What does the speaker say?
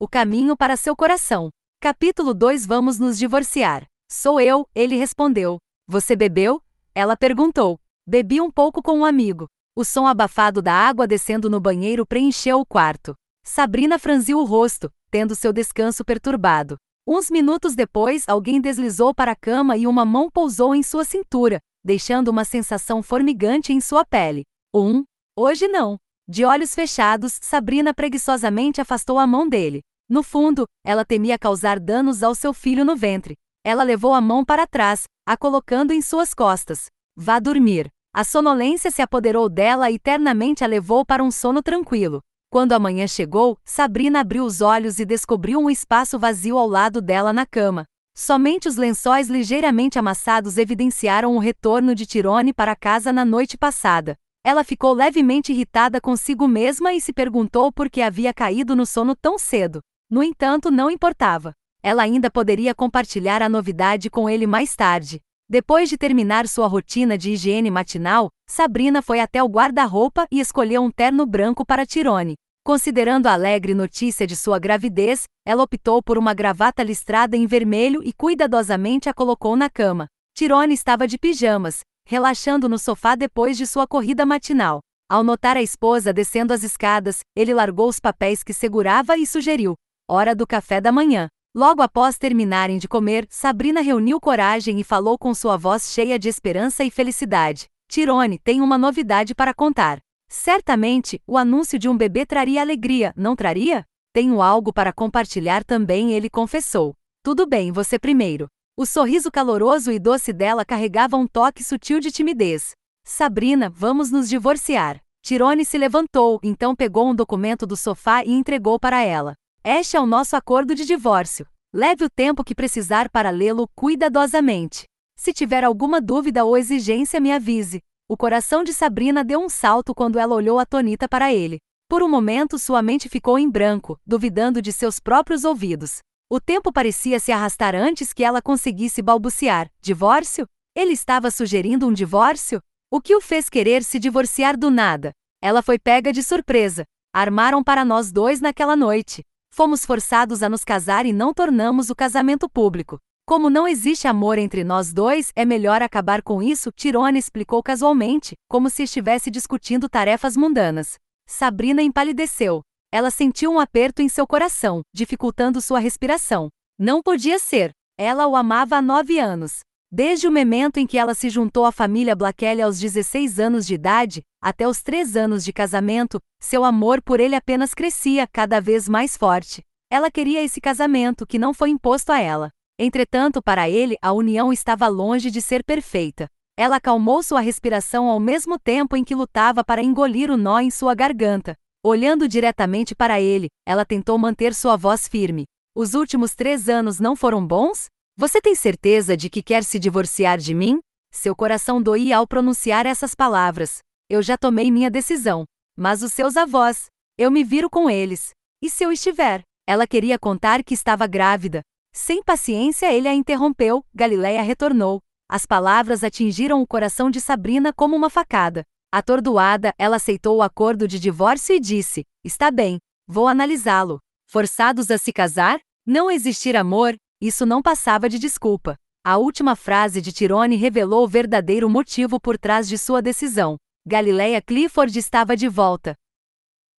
O caminho para seu coração. Capítulo 2 Vamos nos divorciar. Sou eu, ele respondeu. Você bebeu? Ela perguntou. Bebi um pouco com um amigo. O som abafado da água descendo no banheiro preencheu o quarto. Sabrina franziu o rosto, tendo seu descanso perturbado. Uns minutos depois, alguém deslizou para a cama e uma mão pousou em sua cintura, deixando uma sensação formigante em sua pele. Um, hoje não. De olhos fechados, Sabrina preguiçosamente afastou a mão dele. No fundo, ela temia causar danos ao seu filho no ventre. Ela levou a mão para trás, a colocando em suas costas. Vá dormir. A sonolência se apoderou dela e eternamente a levou para um sono tranquilo. Quando a manhã chegou, Sabrina abriu os olhos e descobriu um espaço vazio ao lado dela na cama. Somente os lençóis ligeiramente amassados evidenciaram o retorno de Tirone para casa na noite passada. Ela ficou levemente irritada consigo mesma e se perguntou por que havia caído no sono tão cedo. No entanto, não importava. Ela ainda poderia compartilhar a novidade com ele mais tarde. Depois de terminar sua rotina de higiene matinal, Sabrina foi até o guarda-roupa e escolheu um terno branco para Tirone. Considerando a alegre notícia de sua gravidez, ela optou por uma gravata listrada em vermelho e cuidadosamente a colocou na cama. Tirone estava de pijamas, relaxando no sofá depois de sua corrida matinal. Ao notar a esposa descendo as escadas, ele largou os papéis que segurava e sugeriu: Hora do café da manhã. Logo após terminarem de comer, Sabrina reuniu coragem e falou com sua voz cheia de esperança e felicidade. Tirone tem uma novidade para contar. Certamente, o anúncio de um bebê traria alegria, não traria? Tenho algo para compartilhar também, ele confessou. Tudo bem, você primeiro. O sorriso caloroso e doce dela carregava um toque sutil de timidez. Sabrina, vamos nos divorciar. Tirone se levantou, então pegou um documento do sofá e entregou para ela. Este é o nosso acordo de divórcio. Leve o tempo que precisar para lê-lo cuidadosamente. Se tiver alguma dúvida ou exigência, me avise. O coração de Sabrina deu um salto quando ela olhou atonita para ele. Por um momento, sua mente ficou em branco, duvidando de seus próprios ouvidos. O tempo parecia se arrastar antes que ela conseguisse balbuciar: divórcio? Ele estava sugerindo um divórcio? O que o fez querer se divorciar do nada? Ela foi pega de surpresa. Armaram para nós dois naquela noite. Fomos forçados a nos casar e não tornamos o casamento público. Como não existe amor entre nós dois, é melhor acabar com isso, Tirone explicou casualmente, como se estivesse discutindo tarefas mundanas. Sabrina empalideceu. Ela sentiu um aperto em seu coração, dificultando sua respiração. Não podia ser. Ela o amava há nove anos. Desde o momento em que ela se juntou à família Blackelle aos 16 anos de idade, até os três anos de casamento, seu amor por ele apenas crescia, cada vez mais forte. Ela queria esse casamento que não foi imposto a ela. Entretanto, para ele, a união estava longe de ser perfeita. Ela acalmou sua respiração ao mesmo tempo em que lutava para engolir o nó em sua garganta. Olhando diretamente para ele, ela tentou manter sua voz firme. Os últimos três anos não foram bons? Você tem certeza de que quer se divorciar de mim? Seu coração doía ao pronunciar essas palavras. Eu já tomei minha decisão. Mas os seus avós, eu me viro com eles. E se eu estiver? Ela queria contar que estava grávida, sem paciência, ele a interrompeu, Galileia retornou. As palavras atingiram o coração de Sabrina como uma facada. Atordoada, ela aceitou o acordo de divórcio e disse: Está bem, vou analisá-lo. Forçados a se casar? Não existir amor? Isso não passava de desculpa. A última frase de Tirone revelou o verdadeiro motivo por trás de sua decisão. Galileia Clifford estava de volta.